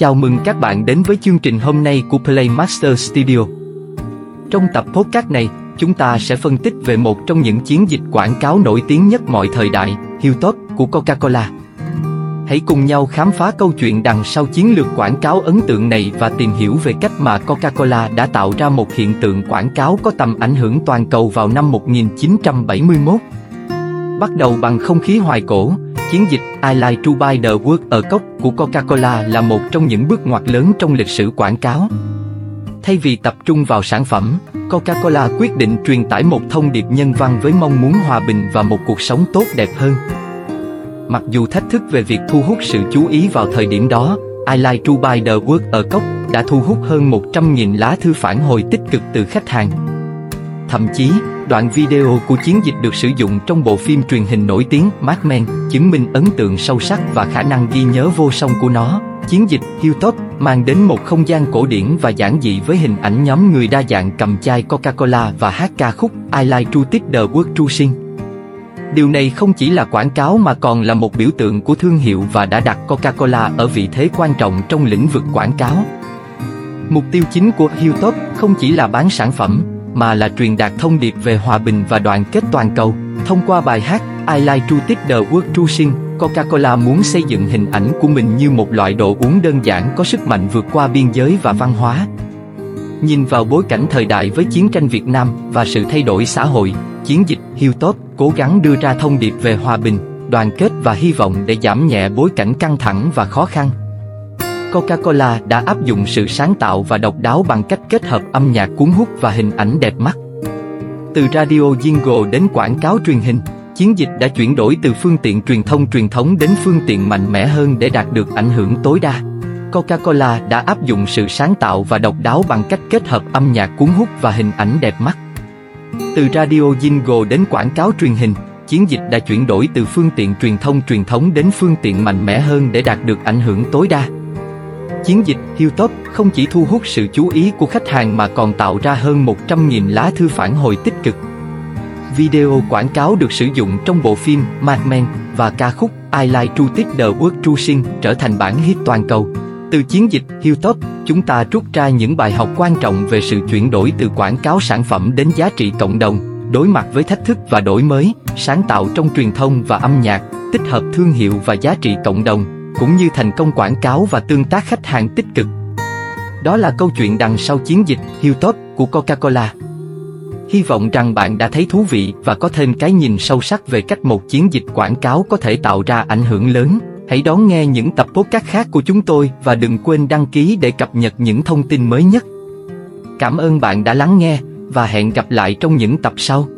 Chào mừng các bạn đến với chương trình hôm nay của Playmaster Studio. Trong tập podcast này, chúng ta sẽ phân tích về một trong những chiến dịch quảng cáo nổi tiếng nhất mọi thời đại, Hilltop của Coca-Cola. Hãy cùng nhau khám phá câu chuyện đằng sau chiến lược quảng cáo ấn tượng này và tìm hiểu về cách mà Coca-Cola đã tạo ra một hiện tượng quảng cáo có tầm ảnh hưởng toàn cầu vào năm 1971. Bắt đầu bằng không khí hoài cổ, Chiến dịch I Like to Buy the World ở cốc của Coca-Cola là một trong những bước ngoặt lớn trong lịch sử quảng cáo. Thay vì tập trung vào sản phẩm, Coca-Cola quyết định truyền tải một thông điệp nhân văn với mong muốn hòa bình và một cuộc sống tốt đẹp hơn. Mặc dù thách thức về việc thu hút sự chú ý vào thời điểm đó, I Like to Buy the World ở cốc đã thu hút hơn 100.000 lá thư phản hồi tích cực từ khách hàng. Thậm chí, đoạn video của chiến dịch được sử dụng trong bộ phim truyền hình nổi tiếng Mad Men, chứng minh ấn tượng sâu sắc và khả năng ghi nhớ vô song của nó. Chiến dịch Hilltop mang đến một không gian cổ điển và giản dị với hình ảnh nhóm người đa dạng cầm chai Coca-Cola và hát ca khúc I Like to Take the World Cruising. Điều này không chỉ là quảng cáo mà còn là một biểu tượng của thương hiệu và đã đặt Coca-Cola ở vị thế quan trọng trong lĩnh vực quảng cáo. Mục tiêu chính của Hilltop không chỉ là bán sản phẩm, mà là truyền đạt thông điệp về hòa bình và đoàn kết toàn cầu. Thông qua bài hát I Like to Take the World Cruising, Coca-Cola muốn xây dựng hình ảnh của mình như một loại đồ uống đơn giản có sức mạnh vượt qua biên giới và văn hóa. Nhìn vào bối cảnh thời đại với chiến tranh Việt Nam và sự thay đổi xã hội, chiến dịch Hilltop cố gắng đưa ra thông điệp về hòa bình, đoàn kết và hy vọng để giảm nhẹ bối cảnh căng thẳng và khó khăn. Coca-Cola đã áp dụng sự sáng tạo và độc đáo bằng cách kết hợp âm nhạc cuốn hút và hình ảnh đẹp mắt. Từ radio jingle đến quảng cáo truyền hình, chiến dịch đã chuyển đổi từ phương tiện truyền thông truyền thống đến phương tiện mạnh mẽ hơn để đạt được ảnh hưởng tối đa. Coca-Cola đã áp dụng sự sáng tạo và độc đáo bằng cách kết hợp âm nhạc cuốn hút và hình ảnh đẹp mắt. Từ radio jingle đến quảng cáo truyền hình, chiến dịch đã chuyển đổi từ phương tiện truyền thông truyền thống đến phương tiện mạnh mẽ hơn để đạt được ảnh hưởng tối đa. Chiến dịch Hilltop không chỉ thu hút sự chú ý của khách hàng mà còn tạo ra hơn 100.000 lá thư phản hồi tích cực. Video quảng cáo được sử dụng trong bộ phim Mad Men và ca khúc I Like to Take the World Cruising trở thành bản hit toàn cầu. Từ chiến dịch Hilltop, chúng ta rút ra những bài học quan trọng về sự chuyển đổi từ quảng cáo sản phẩm đến giá trị cộng đồng, đối mặt với thách thức và đổi mới, sáng tạo trong truyền thông và âm nhạc, tích hợp thương hiệu và giá trị cộng đồng cũng như thành công quảng cáo và tương tác khách hàng tích cực. Đó là câu chuyện đằng sau chiến dịch Hilltop của Coca-Cola. Hy vọng rằng bạn đã thấy thú vị và có thêm cái nhìn sâu sắc về cách một chiến dịch quảng cáo có thể tạo ra ảnh hưởng lớn. Hãy đón nghe những tập podcast khác của chúng tôi và đừng quên đăng ký để cập nhật những thông tin mới nhất. Cảm ơn bạn đã lắng nghe và hẹn gặp lại trong những tập sau.